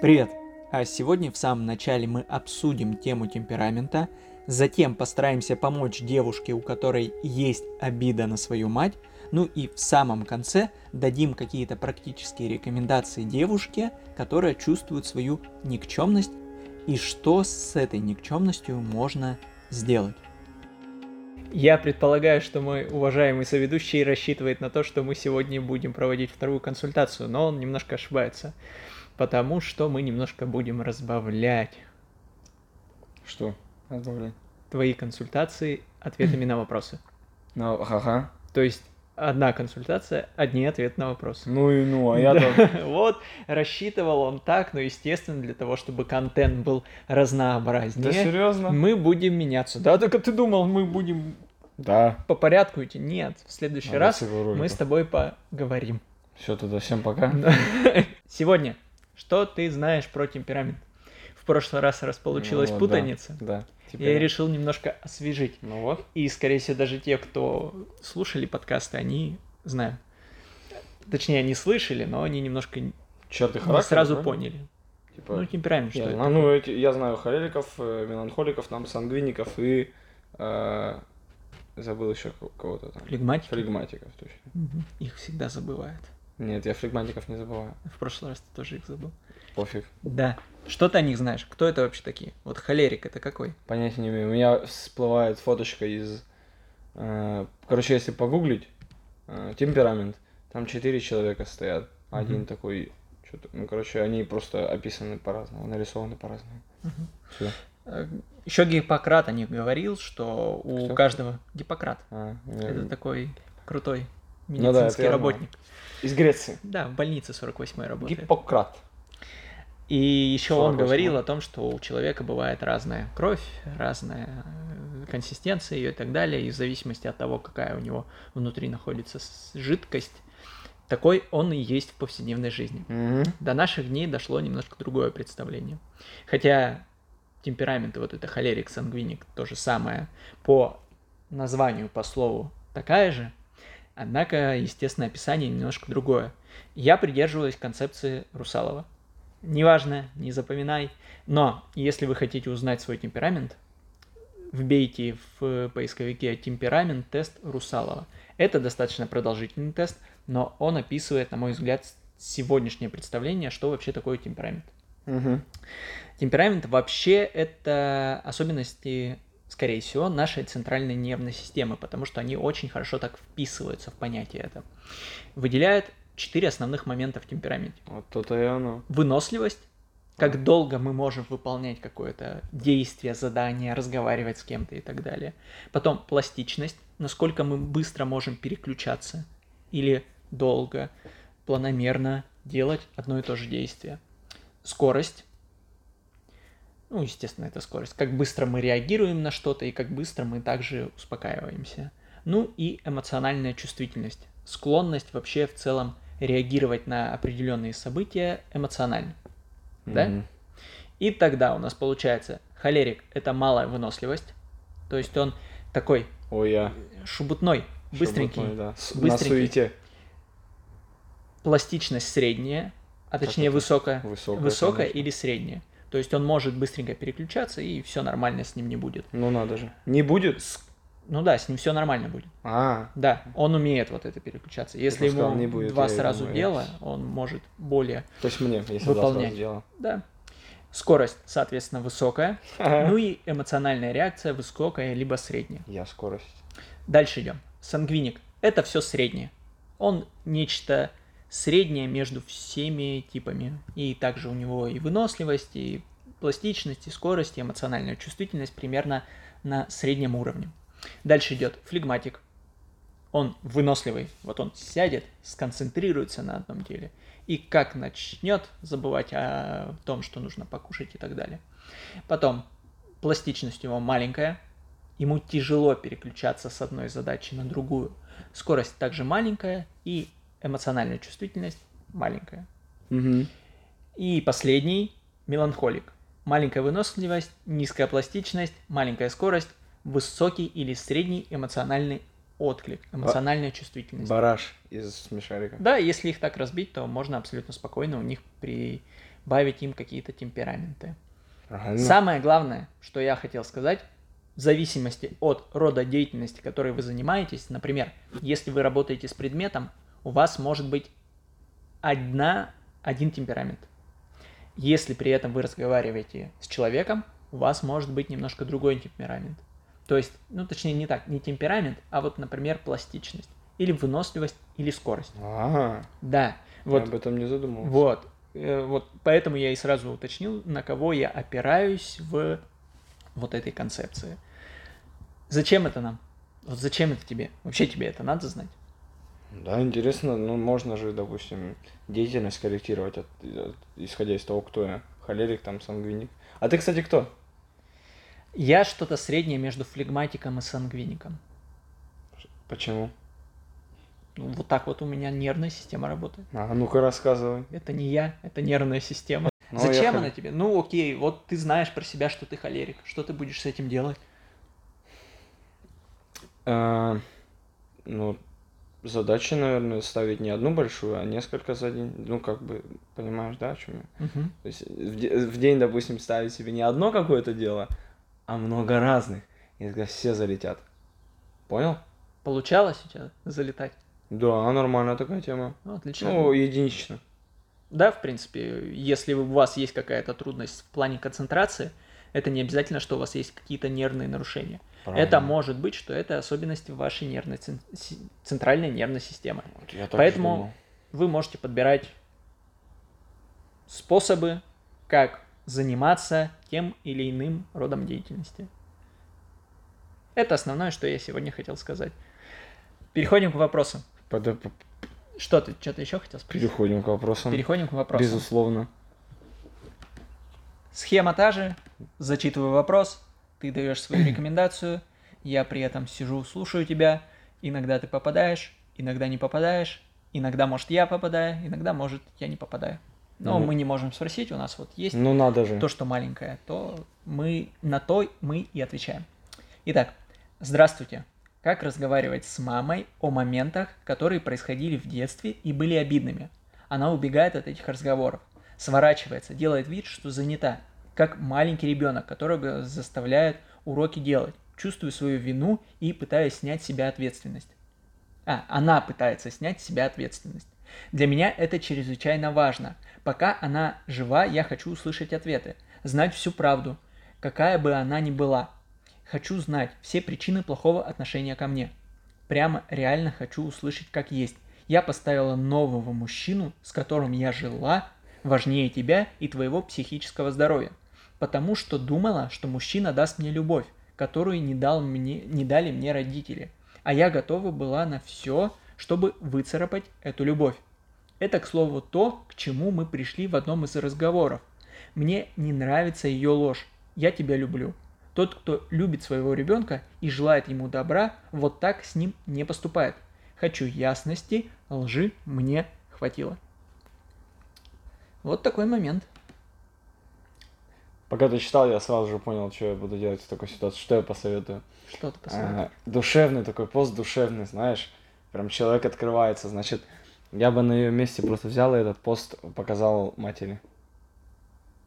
Привет! А сегодня в самом начале мы обсудим тему темперамента, затем постараемся помочь девушке, у которой есть обида на свою мать, ну и в самом конце дадим какие-то практические рекомендации девушке, которая чувствует свою никчемность и что с этой никчемностью можно сделать. Я предполагаю, что мой уважаемый соведущий рассчитывает на то, что мы сегодня будем проводить вторую консультацию, но он немножко ошибается, потому что мы немножко будем разбавлять Что? Разбавлять. твои консультации ответами на вопросы. Ну, ага. То есть одна консультация, одни ответы на вопросы. Ну и ну, а я Да. там... Вот, рассчитывал он так, но, естественно, для того, чтобы контент был Да разнообразнее, серьезно? мы будем меняться. Да, только ты думал, мы будем Да. по порядку идти? Нет, в следующий раз мы с тобой поговорим. Все, тогда всем пока. Сегодня, что ты знаешь про темперамент? В прошлый раз, раз получилась Ну вот, да. путаница, Да. я и решил немножко освежить. Ну вот. И, скорее всего, даже те, кто слушали подкасты, они знают. Точнее, они слышали, но они немножко не Черты характера. сразу правильно? поняли. Типа, Ну, темперамент, что я, это? знаю, ну, эти, я знаю холериков, э, меланхоликов, там, сангвиников и... э, забыл еще кого-то там. Флегматики? Флегматиков, точно. Мгм. Их всегда забывают. Нет, я флегматиков не забываю. В прошлый раз ты тоже их забыл. Пофиг. Да. Что ты о них знаешь? Кто это вообще такие? Вот холерик это какой? Понятия не имею. У меня всплывает фоточка из... э, короче, если погуглить, э, темперамент, там четыре человека стоят. Один Мгм. такой... Что-то, ну, короче, они просто описаны по-разному, нарисованы по-разному. Мгм. Все. Еще Гиппократ о них говорил, что у Кто? каждого... Гиппократ. А, я- Это такой крутой Ну да, медицинский я знаю. работник. Из Греции. Да, в больнице 48-й работает. Гиппократ. И еще он 48-й. говорил о том, что у человека бывает разная кровь, разная э, консистенция ее и так далее, и в зависимости от того, какая у него внутри находится жидкость, такой он и есть в повседневной жизни. Мгм. До наших дней дошло немножко другое представление. Хотя темпераменты, вот это холерик, сангвиник, то же самое по названию, по слову такая же, однако, естественно, описание немножко другое. Я придерживаюсь концепции Русалова. Неважно, не запоминай, но если вы хотите узнать свой темперамент, вбейте в поисковике темперамент тест Русалова. Это достаточно продолжительный тест, но он описывает, на мой взгляд, сегодняшнее представление, что вообще такое темперамент. Мгм. Темперамент вообще это особенности, скорее всего, нашей центральной нервной системы, потому что они очень хорошо так вписываются в понятие это. Выделяют четыре основных момента в темпераменте. Вот то-то и оно. Выносливость, как долго мы можем выполнять какое-то действие, задание, разговаривать с кем-то и так далее. Потом пластичность, насколько мы быстро можем переключаться или долго, планомерно делать одно и то же действие. Скорость, ну, естественно, это скорость, как быстро мы реагируем на что-то и как быстро мы также успокаиваемся. Ну и эмоциональная чувствительность, склонность вообще в целом реагировать на определенные события эмоционально. Да? Мгм. И тогда у нас получается холерик – это малая выносливость, то есть он такой Ой, я. шебутной, быстренький, Шебутной, да. С- На быстренький. суете. пластичность средняя, а точнее высокая, Высокая, высокая конечно. или средняя. То есть он может быстренько переключаться, и все нормально с ним не будет. Ну надо же. Не будет? Ну да, с ним все нормально будет. А, Да, он умеет вот это переключаться. Если ему не будет, два сразу думаю. дела, он может более, то есть мне, если Выполнять. сделал. да. Скорость, соответственно, высокая. Ну и эмоциональная реакция высокая либо средняя. Я скорость. Дальше идем. Сангвиник. Это все среднее. Он нечто среднее между всеми типами. И также у него и выносливость, и пластичность, и скорость, и эмоциональная чувствительность примерно на среднем уровне. Дальше идет флегматик. Он выносливый. Вот он сядет, сконцентрируется на одном деле. И как начнет забывать о том, что нужно покушать и так далее. Потом пластичность у него маленькая, ему тяжело переключаться с одной задачи на другую. Скорость также маленькая и эмоциональная чувствительность маленькая. Угу. И последний меланхолик. Маленькая выносливость, низкая пластичность, маленькая скорость, высокий или средний эмоциональный отклик, эмоциональная чувствительность. Бараш из смешарика. Да, если их так разбить, то можно абсолютно спокойно у них при бавить им какие-то темпераменты. Правильно. Самое главное, что я хотел сказать, в зависимости от рода деятельности, которой вы занимаетесь, например, если вы работаете с предметом, у вас может быть одна, один темперамент. Если при этом вы разговариваете с человеком, у вас может быть немножко другой темперамент. То есть, ну точнее не так, не темперамент, а вот, например, пластичность. Или выносливость, или скорость. А, Да, я вот, об этом не задумывался. вот. Э, Вот поэтому я и сразу уточнил, на кого я опираюсь в вот этой концепции. Зачем это нам? Вот зачем это тебе? Вообще тебе это надо знать? Да, интересно, ну можно же, допустим, деятельность корректировать, от- от- исходя из того, кто я. Холерик, там, сангвиник. А ты, кстати, кто? Я что-то среднее между флегматиком и сангвиником. Почему? Ну, вот так вот у меня нервная система работает. А, ну-ка рассказывай. Это не я, это нервная система. Ну, Зачем я она хол- тебе? Ну окей, вот ты знаешь про себя, что ты холерик. Что ты будешь с этим делать? А, ну, задачи, наверное, ставить не одну большую, а несколько за день. Ну, как бы, понимаешь, да, о чем я? Мгм. То есть в, де- в день, допустим, ставить себе не одно какое-то дело, а много разных. И тогда все залетят. Понял? Получалось у тебя залетать? Да, нормальная такая тема. Ну, отлично. Ну, единично. Да, в принципе, если у вас есть какая-то трудность в плане концентрации, это не обязательно, что у вас есть какие-то нервные нарушения. Это Правильно. может быть, что это особенности вашей нервной центральной нервной системы. Я Поэтому думал. вы можете подбирать способы, как заниматься тем или иным родом деятельности. Это основное, что я сегодня хотел сказать. Переходим к вопросам. Пода- п- Что ты, что-то еще хотел спросить? Переходим к вопросам. Переходим к вопросам. Безусловно. Схема та же. Зачитываю вопрос, ты даешь свою рекомендацию, я при этом сижу, слушаю тебя. Иногда ты попадаешь, иногда не попадаешь, иногда, может, я попадаю, иногда, может, я не попадаю. Но Ну. мы не можем спросить, у нас вот есть Ну, надо же. то, что маленькое, то мы на то мы и отвечаем. Итак, здравствуйте. Как разговаривать с мамой о моментах, которые происходили в детстве и были обидными? Она убегает от этих разговоров, сворачивается, делает вид, что занята, как маленький ребенок, которого заставляют уроки делать. Чувствую свою вину и пытаюсь снять с себя ответственность. А, она пытается снять с себя ответственность. Для меня это чрезвычайно важно. Пока она жива, я хочу услышать ответы, знать всю правду, какая бы она ни была. Хочу знать все причины плохого отношения ко мне. Прямо реально хочу услышать как есть. Я поставила нового мужчину, с которым я жила, важнее тебя и твоего психического здоровья. Потому что думала, что мужчина даст мне любовь, которую не, дал мне, не дали мне родители. А я готова была на все, чтобы выцарапать эту любовь. Это, к слову, то, к чему мы пришли в одном из разговоров. Мне не нравится ее ложь. Я тебя люблю. Тот, кто любит своего ребенка и желает ему добра, вот так с ним не поступает. Хочу ясности, лжи мне хватило. Вот такой момент. Пока ты читал, я сразу же понял, что я буду делать в такой ситуации, что я посоветую. Что ты посоветуешь? А, душевный такой пост, душевный, знаешь. Прям человек открывается. Значит, я бы на ее месте просто взял и этот пост показал матери.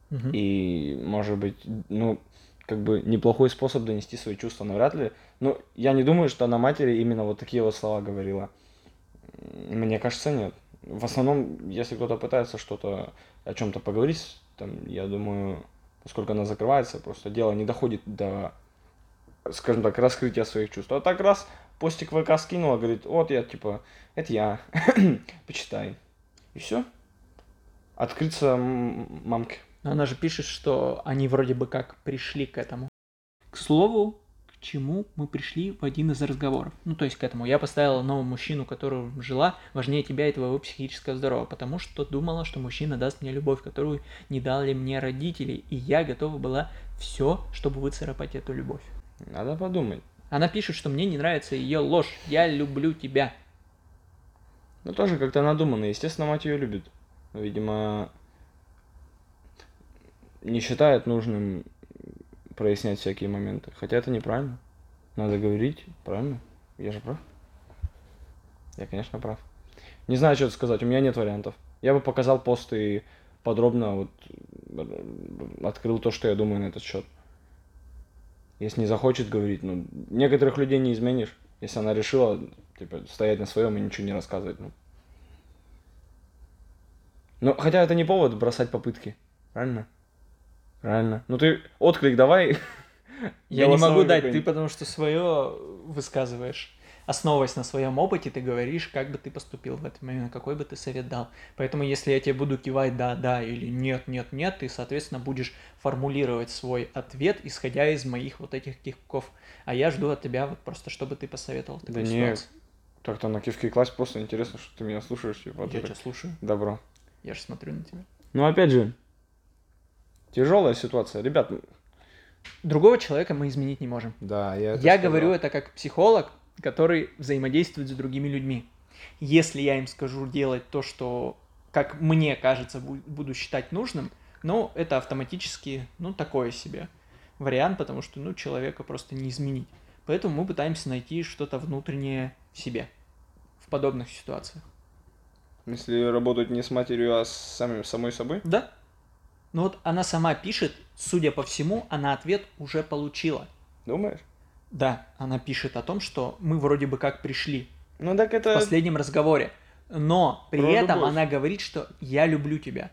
Мгм. И, может быть, ну, как бы неплохой способ донести свои чувства, навряд ли. Ну, я не думаю, что она матери именно вот такие вот слова говорила. Мне кажется, нет. В основном, если кто-то пытается что-то о чем-то поговорить, там, я думаю, поскольку она закрывается, просто дело не доходит до, скажем так, раскрытия своих чувств. А так раз постик ВК скинула, говорит, вот я, типа, это я, почитай. И все. Открыться мамке. Но она же пишет, что они вроде бы как пришли к этому. К слову, к чему мы пришли в один из разговоров. Ну, то есть к этому. Я поставила нового мужчину, которого жила, важнее тебя и твоего психического здоровья, потому что думала, что мужчина даст мне любовь, которую не дали мне родители, и я готова была все, чтобы выцарапать эту любовь. Надо подумать. Она пишет, что мне не нравится ее ложь. Я люблю тебя. Ну, тоже как-то надуманно. Естественно, мать ее любит. Видимо, не считает нужным прояснять всякие моменты. Хотя это неправильно. Надо говорить, правильно? Я же прав. Я, конечно, прав. Не знаю, что сказать. У меня нет вариантов. Я бы показал пост и подробно вот э, открыл то, что я думаю на этот счет. Если не захочет говорить, ну, некоторых людей не изменишь. Если она решила, типа, стоять на своем и ничего не рассказывать, ну. Но хотя это не повод бросать попытки, правильно? Правильно. Ну ты отклик давай. Я не могу дать, ты потому что свое высказываешь. Основываясь на своем опыте, ты говоришь, как бы ты поступил в этот момент, какой бы ты совет дал. Поэтому, если я тебе буду кивать да, да или нет, нет, нет, ты, соответственно, будешь формулировать свой ответ, исходя из моих вот этих кивков. А я жду от тебя вот просто, чтобы ты посоветовал Да такой не, ситуации. Так-то на кивки класть просто интересно, что ты меня слушаешь. Типа, Я тебя слушаю, Добро. я же смотрю на тебя. Ну, опять же, тяжелая ситуация. Ребят, Другого человека мы изменить не можем. да, я это Я сказал. говорю это как психолог, который взаимодействует с другими людьми. Если я им скажу делать то, что, как мне кажется, бу- буду считать нужным, ну, это автоматически, ну, такое себе вариант, потому что, ну, человека просто не изменить. Поэтому мы пытаемся найти что-то внутреннее в себе в подобных ситуациях. Если работать не с матерью, а с самим, самой собой? Да. Ну вот она сама пишет, судя по всему, она ответ уже получила. Думаешь? Да, она пишет о том, что мы вроде бы как пришли Ну, так в это... последнем разговоре. Но при Про этом любовь. она говорит, что я люблю тебя.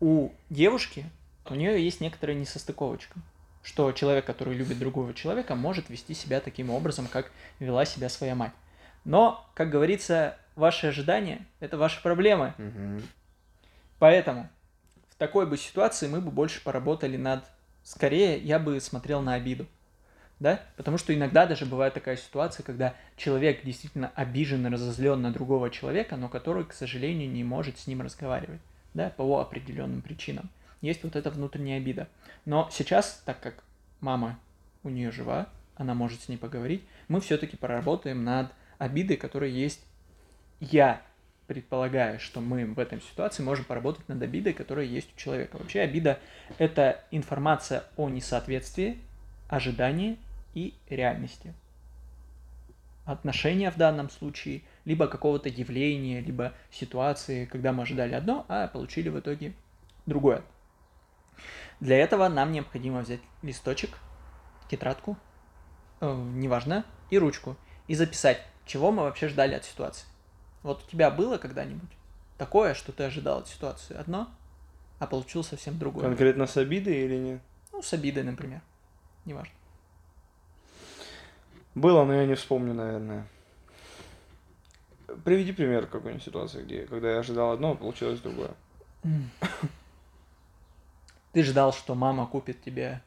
У девушки, у нее есть некоторая несостыковочка. Что человек, который любит другого человека, может вести себя таким образом, как вела себя своя мать. Но, как говорится, ваши ожидания – это ваши проблемы. Мгм. Поэтому в такой бы ситуации мы бы больше поработали над... Скорее, я бы смотрел на обиду. Да? Потому что иногда даже бывает такая ситуация, когда человек действительно обижен и разозлен на другого человека, но который, к сожалению, не может с ним разговаривать. Да, по определенным причинам. Есть вот эта внутренняя обида. Но сейчас, так как мама у нее жива, она может с ней поговорить, мы все-таки поработаем над обидой, которая есть. Я предполагаю, что мы в этой ситуации можем поработать над обидой, которая есть у человека. Вообще обида – это информация о несоответствии, ожидании и реальности. Отношения в данном случае, либо какого-то явления, либо ситуации, когда мы ожидали одно, а получили в итоге другое. Для этого нам необходимо взять листочек, тетрадку, э, неважно, и ручку, и записать, чего мы вообще ждали от ситуации. Вот у тебя было когда-нибудь такое, что ты ожидал от ситуации одно, а получил совсем другое? Конкретно с обидой или нет? Ну, с обидой, например. Неважно. Было, но я не вспомню, наверное. Приведи пример какой-нибудь ситуации, где, когда я ожидал одно, а получилось другое. Ты ждал, что мама купит тебе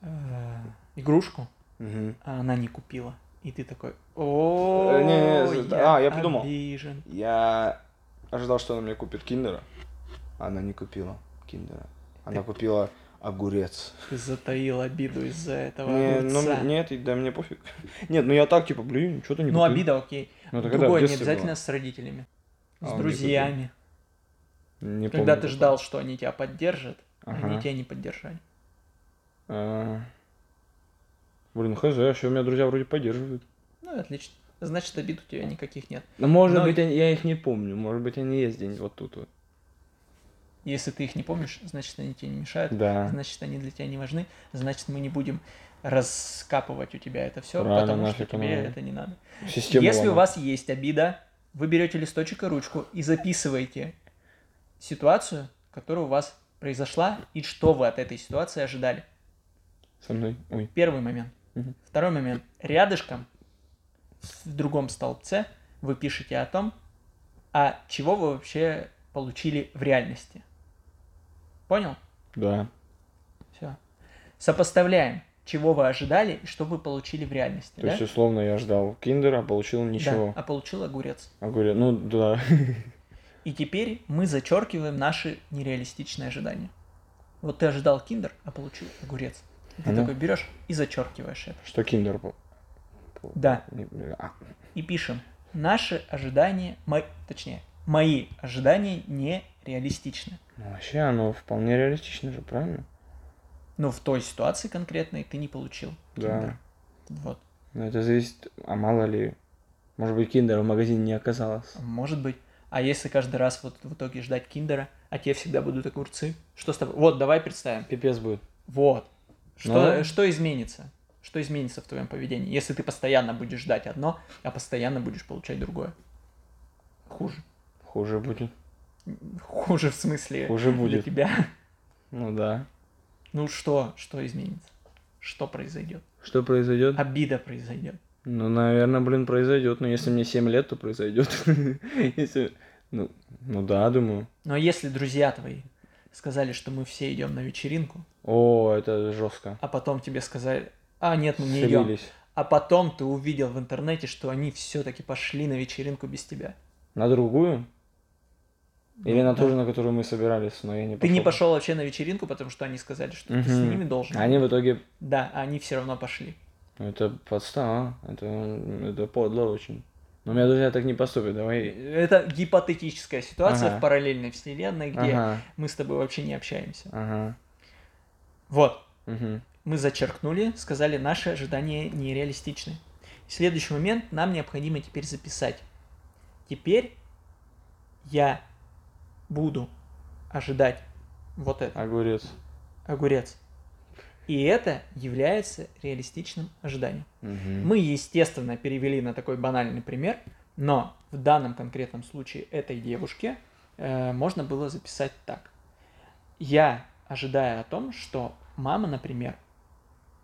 э, игрушку, Мгм. а она не купила. И ты такой, о, Э, не, не, а, я придумал. обижен. Я ожидал, что она мне купит киндера. Она не купила киндера. Она Ты- купила огурец. Ты затаил обиду из-за этого Не, ну, нет, да мне пофиг. Нет, ну я так, типа, блин, что-то не Ну, купил. обида, окей. Ну, это Другое, не обязательно было. с родителями. А, С друзьями. Не Когда помню ты ждал, что они тебя поддержат, Ага. они тебя не поддержали. А, Блин, хз, еще у меня друзья вроде поддерживают. Ну, отлично. Значит, обид у тебя никаких нет. Ну, может Но- быть, я их не помню. Может быть, они есть где-нибудь вот тут вот. Если ты их не помнишь, значит, они тебе не мешают. Да. Значит, они для тебя не важны. Значит, мы не будем раскапывать у тебя это все, Правильно, потому что тебе надо. это не надо. Система Если у ломает. вас есть обида, вы берете листочек и ручку и записываете ситуацию, которая у вас произошла, и что вы от этой ситуации ожидали. Со мной. Ой. Первый момент. Мгм. Второй момент. Рядышком, в другом столбце, вы пишете о том, а чего вы вообще получили в реальности. Понял? Да. Все. Сопоставляем, чего вы ожидали и что вы получили в реальности. То да? есть, условно, я ждал киндера, а получил Да, ничего. а получил огурец. Говорю, ну да. И теперь мы зачеркиваем наши нереалистичные ожидания. Вот ты ожидал киндер, а получил огурец. Ты Ага. такой берешь и зачеркиваешь это. Что киндер был? Да. Не- а, И пишем. Наши ожидания, мо- точнее, мои ожидания нереалистичны. Ну, вообще, оно вполне реалистично же, правильно? Но в той ситуации конкретной ты не получил Да. киндер. Вот. Но это зависит, а мало ли, может быть, киндера в магазине не оказалось. Может быть. А если каждый раз вот в итоге ждать киндера, а те всегда будут огурцы? Что с тобой? Вот, давай представим. Пипец будет. Вот. Что, Ну. что изменится? Что изменится в твоем поведении, если ты постоянно будешь ждать одно, а постоянно будешь получать другое? Хуже. Хуже будет. Хуже в смысле Хуже для будет. тебя. Ну да. Ну что, что изменится? Что произойдет? Что произойдет? Обида произойдет. Ну, наверное, блин, произойдет. Но если мне 7 лет, то произойдет. Если. Ну, ну да, думаю. Но если друзья твои сказали, что мы все идем на вечеринку, О, это жестко. а потом тебе сказали, а нет, мы не идем, Слились. а потом ты увидел в интернете, что они все-таки пошли на вечеринку без тебя. На другую? Или на Да. ту же, на которую мы собирались, но я не Ты не пошел вообще на вечеринку, потому что они сказали, что ты с ними должен. Они в итоге... Да, они все равно пошли. ну, Это подстава. Это, это подло очень. Но у меня друзья так не поступят, давай. Это гипотетическая ситуация Ага. в параллельной вселенной, где Ага, мы с тобой вообще не общаемся. ага. Вот, Мгм. мы зачеркнули, сказали, наши ожидания нереалистичны. Следующий момент нам необходимо теперь записать. Теперь я буду ожидать вот это, Огурец. огурец. И это является реалистичным ожиданием. Мгм. Мы, естественно, перевели на такой банальный пример, но в данном конкретном случае этой девушке э, можно было записать так. Я ожидаю о том, что мама, например,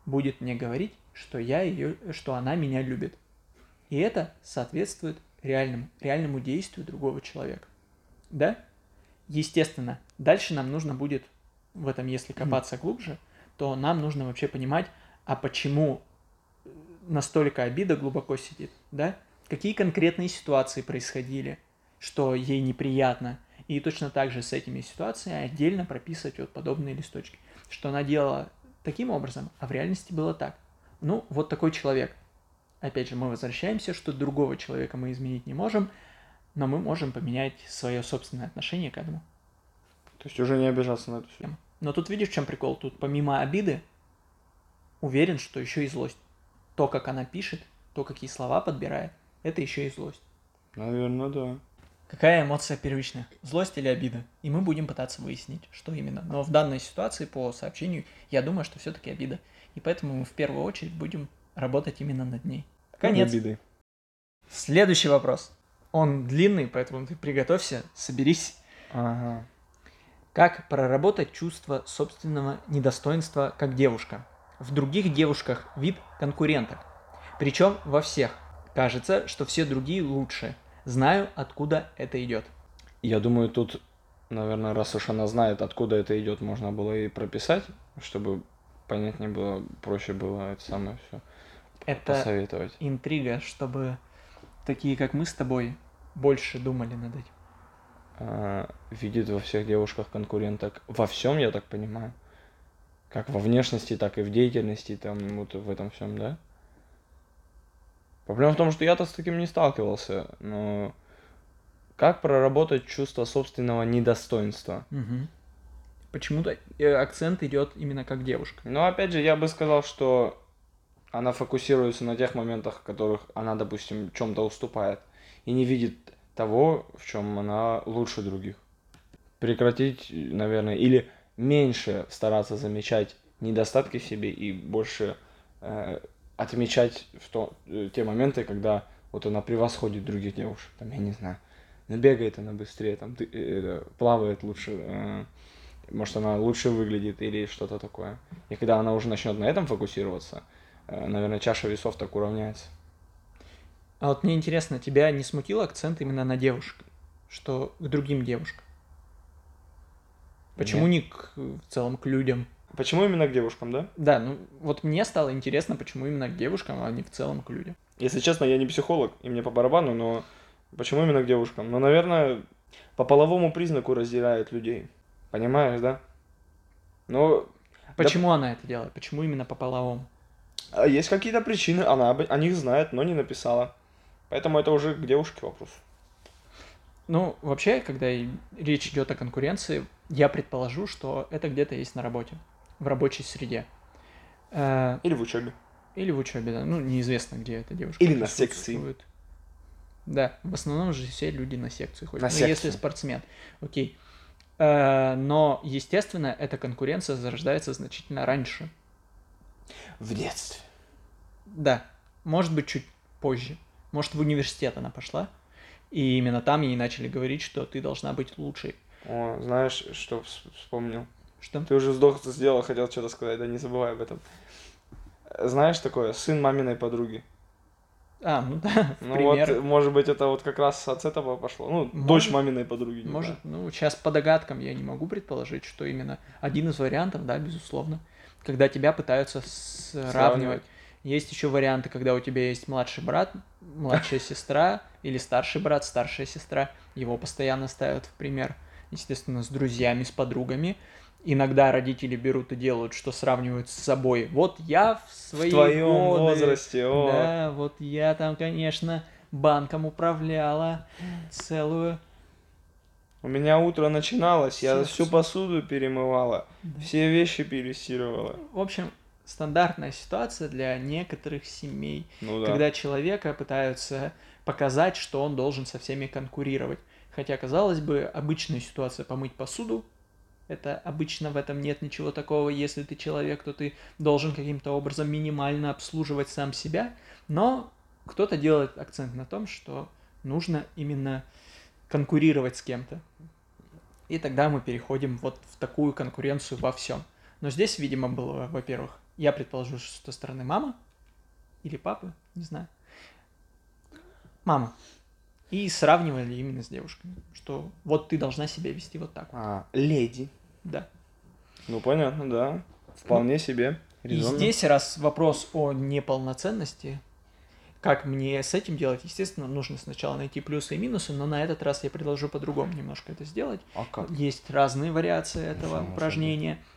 будет мне говорить, что я ее, что она меня любит. И это соответствует реальному, реальному действию другого человека. Да? Естественно, дальше нам нужно будет в этом, если копаться глубже, то нам нужно вообще понимать, а почему настолько обида глубоко сидит, да? Какие конкретные ситуации происходили, что ей неприятно, и точно так же с этими ситуациями отдельно прописывать вот подобные листочки, что она делала таким образом, а в реальности было так. Ну, вот такой человек. Опять же, мы возвращаемся, что другого человека мы изменить не можем, но мы можем поменять свое собственное отношение к этому. То есть уже не обижаться на эту всю. Но тут видишь, в чем прикол? Тут помимо обиды, уверен, что еще и злость. То, как она пишет, то, какие слова подбирает, это еще и злость. Наверное, да. Какая эмоция первичная? Злость или обида? И мы будем пытаться выяснить, что именно. Но в данной ситуации по сообщению я думаю, что все-таки обида. И поэтому мы в первую очередь будем работать именно над ней. Конец. Обиды. Следующий вопрос. Он длинный, поэтому ты приготовься, соберись. Ага. Как проработать чувство собственного недостоинства как девушка? В других девушках вид конкуренток. Причем во всех. Кажется, что все другие лучше. Знаю, откуда это идет. Я думаю, тут, наверное, раз уж она знает, откуда это идет, можно было и прописать, чтобы понятнее было, проще было это самое все Это посоветовать. интрига, чтобы такие, как мы с тобой, больше думали над этим. А, видит во всех девушках конкуренток. Во всем, я так понимаю. Как во внешности, так и в деятельности, там, вот в этом всем, да? Проблема в том, что я-то с таким не сталкивался, но как проработать чувство собственного недостоинства? Почему-то э, акцент идет именно как девушка. Но опять же, я бы сказал, что она фокусируется на тех моментах, в которых она, допустим, чем-то уступает, и не видит того, в чем она лучше других. Прекратить, наверное, или меньше стараться замечать недостатки в себе и больше э, отмечать в то, э, те моменты, когда вот она превосходит других девушек. Там, я не знаю, бегает она быстрее, там, ты- э, плавает лучше, э, может, она лучше выглядит или что-то такое. И когда она уже начнет на этом фокусироваться, э, наверное, чаша весов так уравняется. А вот мне интересно, тебя не смутил акцент именно на девушек? Что к другим девушкам? Почему не к, в целом к людям? Почему именно к девушкам, да? Да, ну вот мне стало интересно, почему именно к девушкам, а не в целом к людям. Если честно, я не психолог, и мне по барабану, но почему именно к девушкам? Ну, наверное, по половому признаку разделяют людей. Понимаешь, да? Ну, Почему она это делает? Почему именно по половому? а есть какие-то причины, она об- о них знает, но не написала. Поэтому это уже к девушке вопрос. Ну, вообще, когда речь идет о конкуренции, я предположу, что это где-то есть на работе, в рабочей среде. Э, Или в учебе. Или в учебе, да. Ну, неизвестно, где эта девушка. Или на секции. Да, в основном же все люди на секцию ходят. На ну, если секцию. спортсмен. Окей. Э, Но, естественно, эта конкуренция зарождается значительно раньше. В детстве. Да, может быть, чуть позже. Может, в университет она пошла. И именно там ей начали говорить, что ты должна быть лучшей. О, знаешь, что вс- вспомнил? Что? Ты уже вздох сделал, хотел что-то сказать, да не забывай об этом. Знаешь такое, сын маминой подруги. А, ну да, Ну пример. вот, может быть, это вот как раз от этого пошло. Ну, Может. дочь маминой подруги. Может, знаю. ну, сейчас по догадкам я не могу предположить, что именно один из вариантов, да, безусловно, когда тебя пытаются сравнивать. Сравнивать. Есть еще варианты, когда у тебя есть младший брат, младшая сестра или старший брат, старшая сестра. Его постоянно ставят в пример, естественно, с друзьями, с подругами. Иногда родители берут и делают, что сравнивают с собой. Вот я в свои В твоем годы, возрасте, о. Да, вот я там, конечно, банком управляла целую. У меня утро начиналось, я всю посуду перемывала, все вещи перестирывала. В общем, стандартная ситуация для некоторых семей, Ну да. когда человека пытаются показать, что он должен со всеми конкурировать. Хотя, казалось бы, обычная ситуация помыть посуду, это обычно в этом нет ничего такого. Если ты человек, то ты должен каким-то образом минимально обслуживать сам себя. Но кто-то делает акцент на том, что нужно именно конкурировать с кем-то. И тогда мы переходим вот в такую конкуренцию во всем. Но здесь, видимо, было, во-первых, я предположу, что со стороны мамы или папы, не знаю. Мама. И сравнивали именно с девушками, что вот ты должна себя вести вот так. вот. А, леди. Да. Ну понятно, да. Вполне себе. И резонно. здесь, раз вопрос о неполноценности, как мне с этим делать, естественно, нужно сначала найти плюсы и минусы, но на этот раз я предложу по-другому немножко это сделать. А как? Есть разные вариации этого Само упражнения. Э,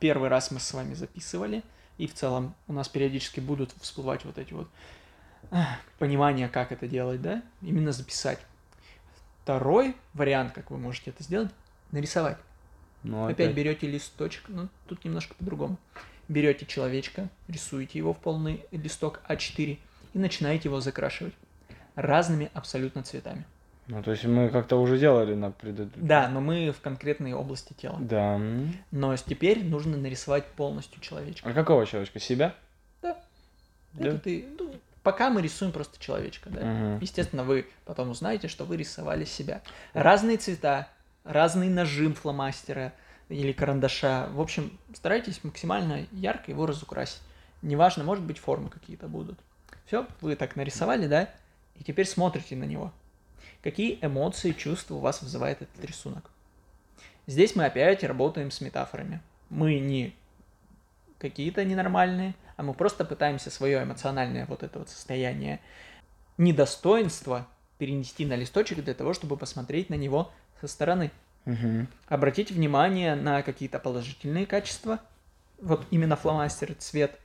Первый раз мы с вами записывали, и в целом у нас периодически будут всплывать вот эти вот понимания, как это делать, да? Именно записать. Второй вариант, как вы можете это сделать, нарисовать. Ну, Опять берете листочек, ну тут немножко по-другому. Берете человечка, рисуете его в полный листок А4 и начинаете его закрашивать разными абсолютно цветами. Ну, то есть мы как-то уже делали на предыдущем. Да, но мы в конкретной области тела. Да. Но теперь нужно нарисовать полностью человечка. А какого человечка? Себя? Да. Да? Это ты, ну, пока мы рисуем просто человечка, да. Мгм. Естественно, вы потом узнаете, что вы рисовали себя. Разные цвета, разный нажим фломастера или карандаша. В общем, старайтесь максимально ярко его разукрасить. Неважно, может быть, формы какие-то будут. Все, вы так нарисовали, да? И теперь смотрите на него. Какие эмоции, чувства у вас вызывает этот рисунок? Здесь мы опять работаем с метафорами. Мы не какие-то ненормальные, а мы просто пытаемся свое эмоциональное вот это вот состояние недостоинства перенести на листочек для того, чтобы посмотреть на него со стороны. Мгм. Обратите внимание на какие-то положительные качества, вот именно фломастер, цвет,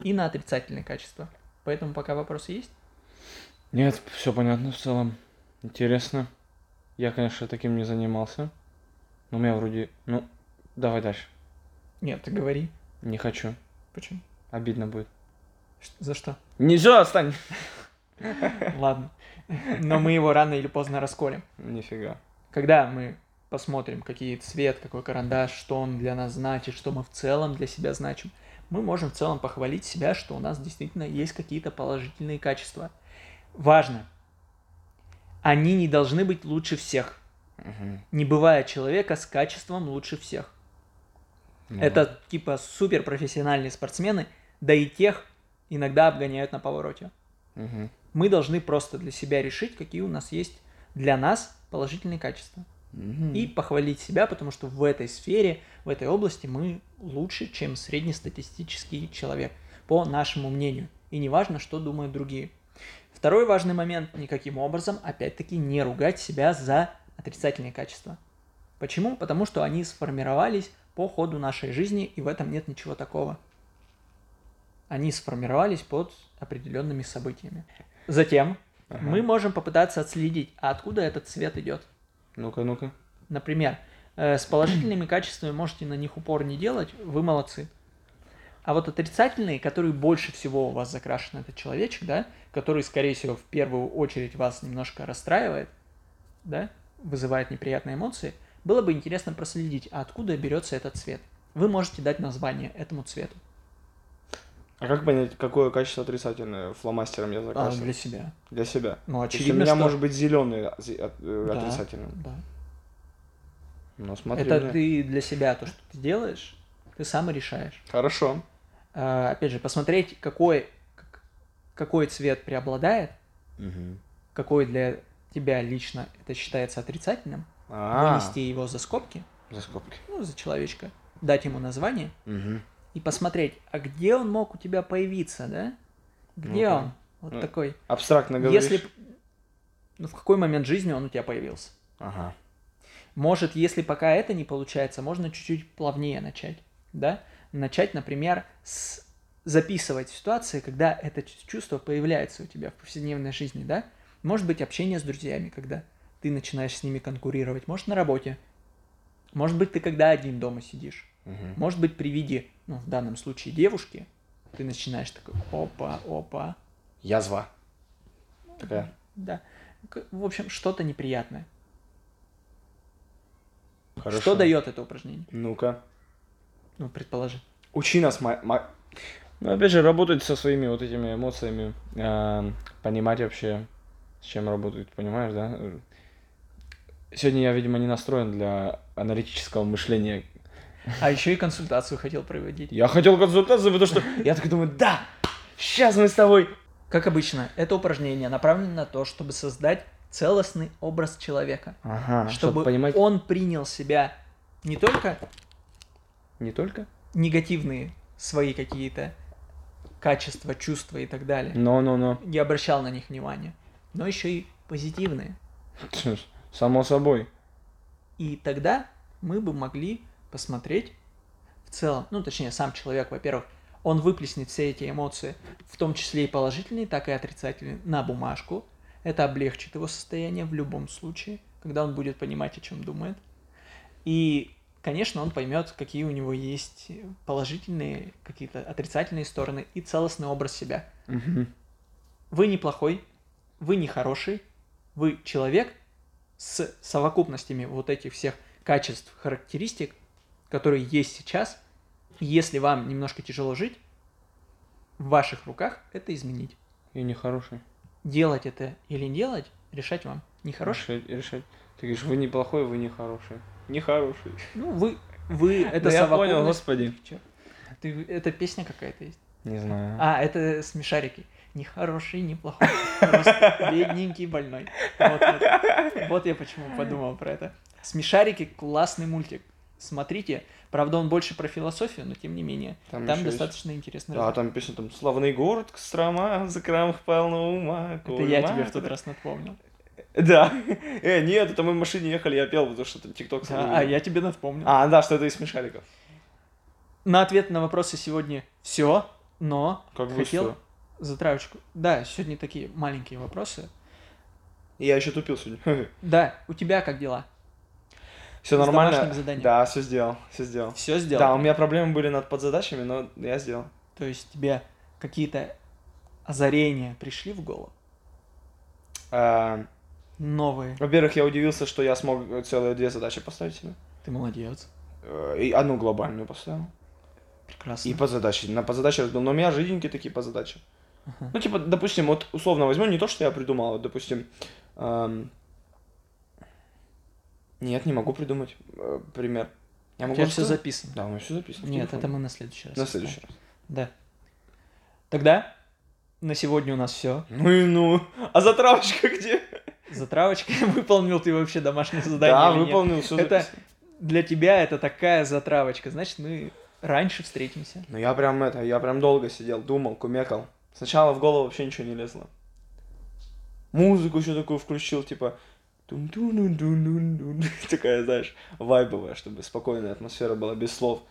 и на отрицательные качества. Поэтому пока вопросы есть? Нет, все понятно в целом. Интересно. Я, конечно, таким не занимался. Но у меня вроде... Ну, давай дальше. Нет, ты говори. Не хочу. Почему? Обидно будет. Ш- За что? Не все, отстань. Ладно. Но мы его рано или поздно расколем. Нифига. Когда мы посмотрим, какие цвет, какой карандаш, что он для нас значит, что мы в целом для себя значим, мы можем в целом похвалить себя, что у нас действительно есть какие-то положительные качества. Важно, они не должны быть лучше всех. Мгм. Не бывает человека с качеством лучше всех. Ну, Это типа суперпрофессиональные спортсмены, да и тех иногда обгоняют на повороте. мгм. Мы должны просто для себя решить, какие у нас есть для нас положительные качества. Мгм. и похвалить себя, потому что в этой сфере, в этой области мы лучше, чем среднестатистический человек, по нашему мнению. И не важно, что думают другие. Второй важный момент, никаким образом, опять-таки, не ругать себя за отрицательные качества. Почему? Потому что они сформировались по ходу нашей жизни, и в этом нет ничего такого. Они сформировались под определенными событиями. Затем Ага. мы можем попытаться отследить, а откуда этот цвет идет. Ну-ка, ну-ка. Например, э, с положительными качествами можете на них упор не делать, вы молодцы. А вот отрицательные, которые больше всего у вас закрашен этот человечек, да, который, скорее всего, в первую очередь вас немножко расстраивает, да, вызывает неприятные эмоции, было бы интересно проследить, а откуда берется этот цвет. Вы можете дать название этому цвету. А как понять, какое качество отрицательное фломастером я А, закрасил? для себя. Для себя. Ну, То есть у очевидно, меня что... может быть зеленый э, Да, отрицательный. да. Ну, смотри. Это мне. ты для себя то, что ты делаешь, ты сам и решаешь. Хорошо. А, опять же, посмотреть, какой, как- какой цвет преобладает, какой для тебя лично это считается отрицательным, А, вынести его за скобки, за скобки. ну, за человечка, дать ему название Мгм. и посмотреть, а где он мог у тебя появиться, да? Где Ну-ка. он? Вот Ну, такой. Абстрактно говоришь. Если... Ну, в какой момент жизни он у тебя появился? Ага. Может, если пока это не получается, можно чуть-чуть плавнее начать, да? Начать, например, с записывать ситуации, когда это чувство появляется у тебя в повседневной жизни, да? Может быть, общение с друзьями, когда ты начинаешь с ними конкурировать. Может, на работе. Может быть, ты когда один дома сидишь. Мгм. Может быть, при виде, ну, в данном случае, девушки, ты начинаешь такой, опа, опа, Язва. Такая. да. В общем, что-то неприятное. Хорошо. Что дает это упражнение? Ну-ка. Ну, предположи. Учи нас, ма- ма- Ну, опять же, работать со своими вот этими эмоциями, а, понимать вообще, с чем работают, понимаешь, да? Сегодня я, видимо, не настроен для аналитического мышления. А еще и консультацию хотел проводить. Я хотел консультацию, потому что я так думаю, да, сейчас мы с тобой... Как обычно, это упражнение направлено на то, чтобы создать целостный образ человека. Ага, чтобы понимать он принял себя не только не только, негативные свои какие-то качества, чувства и так далее, но-но-но, и обращал на них внимание, но еще и позитивные. само собой. И тогда мы бы могли посмотреть в целом, ну точнее сам человек, во-первых, он выплеснет все эти эмоции, в том числе и положительные, так и отрицательные, на бумажку. Это облегчит его состояние в любом случае, когда он будет понимать, о чем думает. И, конечно, он поймет, какие у него есть положительные, какие-то отрицательные стороны и целостный образ себя. Мгм. Вы неплохой, вы не хороший, вы человек с совокупностями вот этих всех качеств, характеристик, которые есть сейчас. Если вам немножко тяжело жить, в ваших руках это изменить. И нехороший. Делать это или не делать, решать вам. Нехороший? Решать, решать. Ты говоришь, вы неплохой, вы нехороший. Нехороший. Ну, вы, вы, это Да я понял, господи. Ты, это песня какая-то есть. Не знаю. А, это смешарики. Нехороший, неплохой, просто бедненький, больной. Вот, вот. Вот я почему подумал про это. Смешарики классный мультик. Смотрите. Правда, он больше про философию, но тем не менее. Там Там, ещё есть- достаточно интересно. Да, там песня там «Славный город, Кострома, за крамах полно ума». Это я курма». тебе в тот раз напомнил. Да. Э, нет, это мы в машине ехали, я пел, потому что это ТикТок. Да, а я тебе напомнил. А, да, что это из смешариков. На ответ на вопросы сегодня все, но Как хотел всё. затравочку. Да, сегодня такие маленькие вопросы. Я еще тупил сегодня. Да, у тебя как дела? Все нормально? Да, все сделал, все сделал. Все сделал? Да, у меня проблемы были над подзадачами, но я сделал. То есть тебе какие-то озарения пришли в голову? Новые. Во-первых, я удивился, что я смог целые две задачи поставить себе. Ты молодец. Э, И одну глобальную поставил. Прекрасно. И подзадачи. На подзадачи разбил. Но у меня жиденькие такие подзадачи. Ага. Ну, типа, допустим, вот условно возьму не то, что я придумал, а вот, допустим, эм, нет, не могу придумать э, пример. Я У могу тебя все записано. Да, у меня все записано. Нет, это мы на следующий раз. На следующий раз. Да. Тогда на сегодня у нас все. Ну и ну. А затравочка где? Затравочка. Выполнил ты вообще домашнее задание Да, нет? выполнил все Это для тебя это такая затравочка. Значит, мы раньше встретимся. Ну я прям это, я прям долго сидел, думал, кумекал. Сначала в голову вообще ничего не лезло. Музыку еще такую включил, типа... Такая, знаешь, вайбовая, чтобы спокойная атмосфера была, без слов.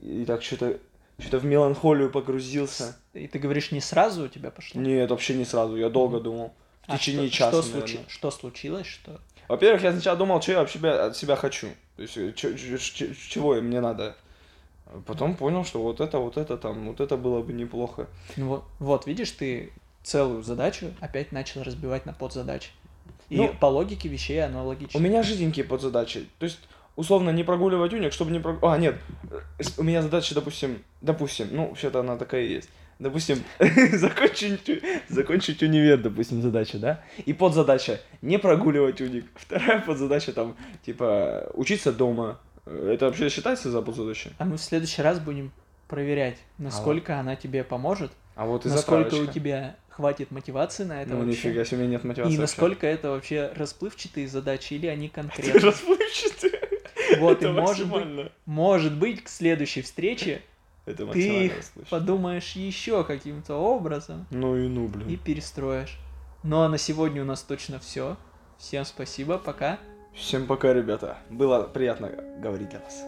И так что-то что-то в меланхолию погрузился. И ты говоришь, не сразу у тебя пошло? Нет, вообще не сразу, я долго думал. В А течение что, часа, что, наверное. что случилось? Что? Во-первых, я сначала думал, что я вообще от себя хочу. То есть, чего мне надо. Потом понял, что вот это, вот это там, вот это было бы неплохо. Ну вот, вот, видишь, ты целую задачу опять начал разбивать на подзадачи. И Ну, по логике вещей оно логично. У меня жиденькие подзадачи. То есть, условно, не прогуливать уник, чтобы не прогуливать... А, нет. э, У меня задача, допустим, допустим, ну, вообще-то она такая и есть. Допустим, закончить, закончить универ, допустим, задача, да? И подзадача не прогуливать уник. Вторая подзадача там, типа, учиться дома. Э, Это вообще считается за подзадачу? А мы в следующий раз будем проверять, насколько она тебе поможет, А вот из-за насколько у тебя хватит мотивации на это Ну, вообще. нифига себе, нет мотивации И вообще. насколько это вообще расплывчатые задачи или они конкретные. расплывчатый. Вот, и Это может быть, может быть, к следующей встрече Это ты их расплывчатый. подумаешь еще каким-то образом Ну и ну, и блин. перестроишь. Ну а на сегодня у нас точно все. Всем спасибо, пока. Всем пока, ребята. Было приятно говорить для вас.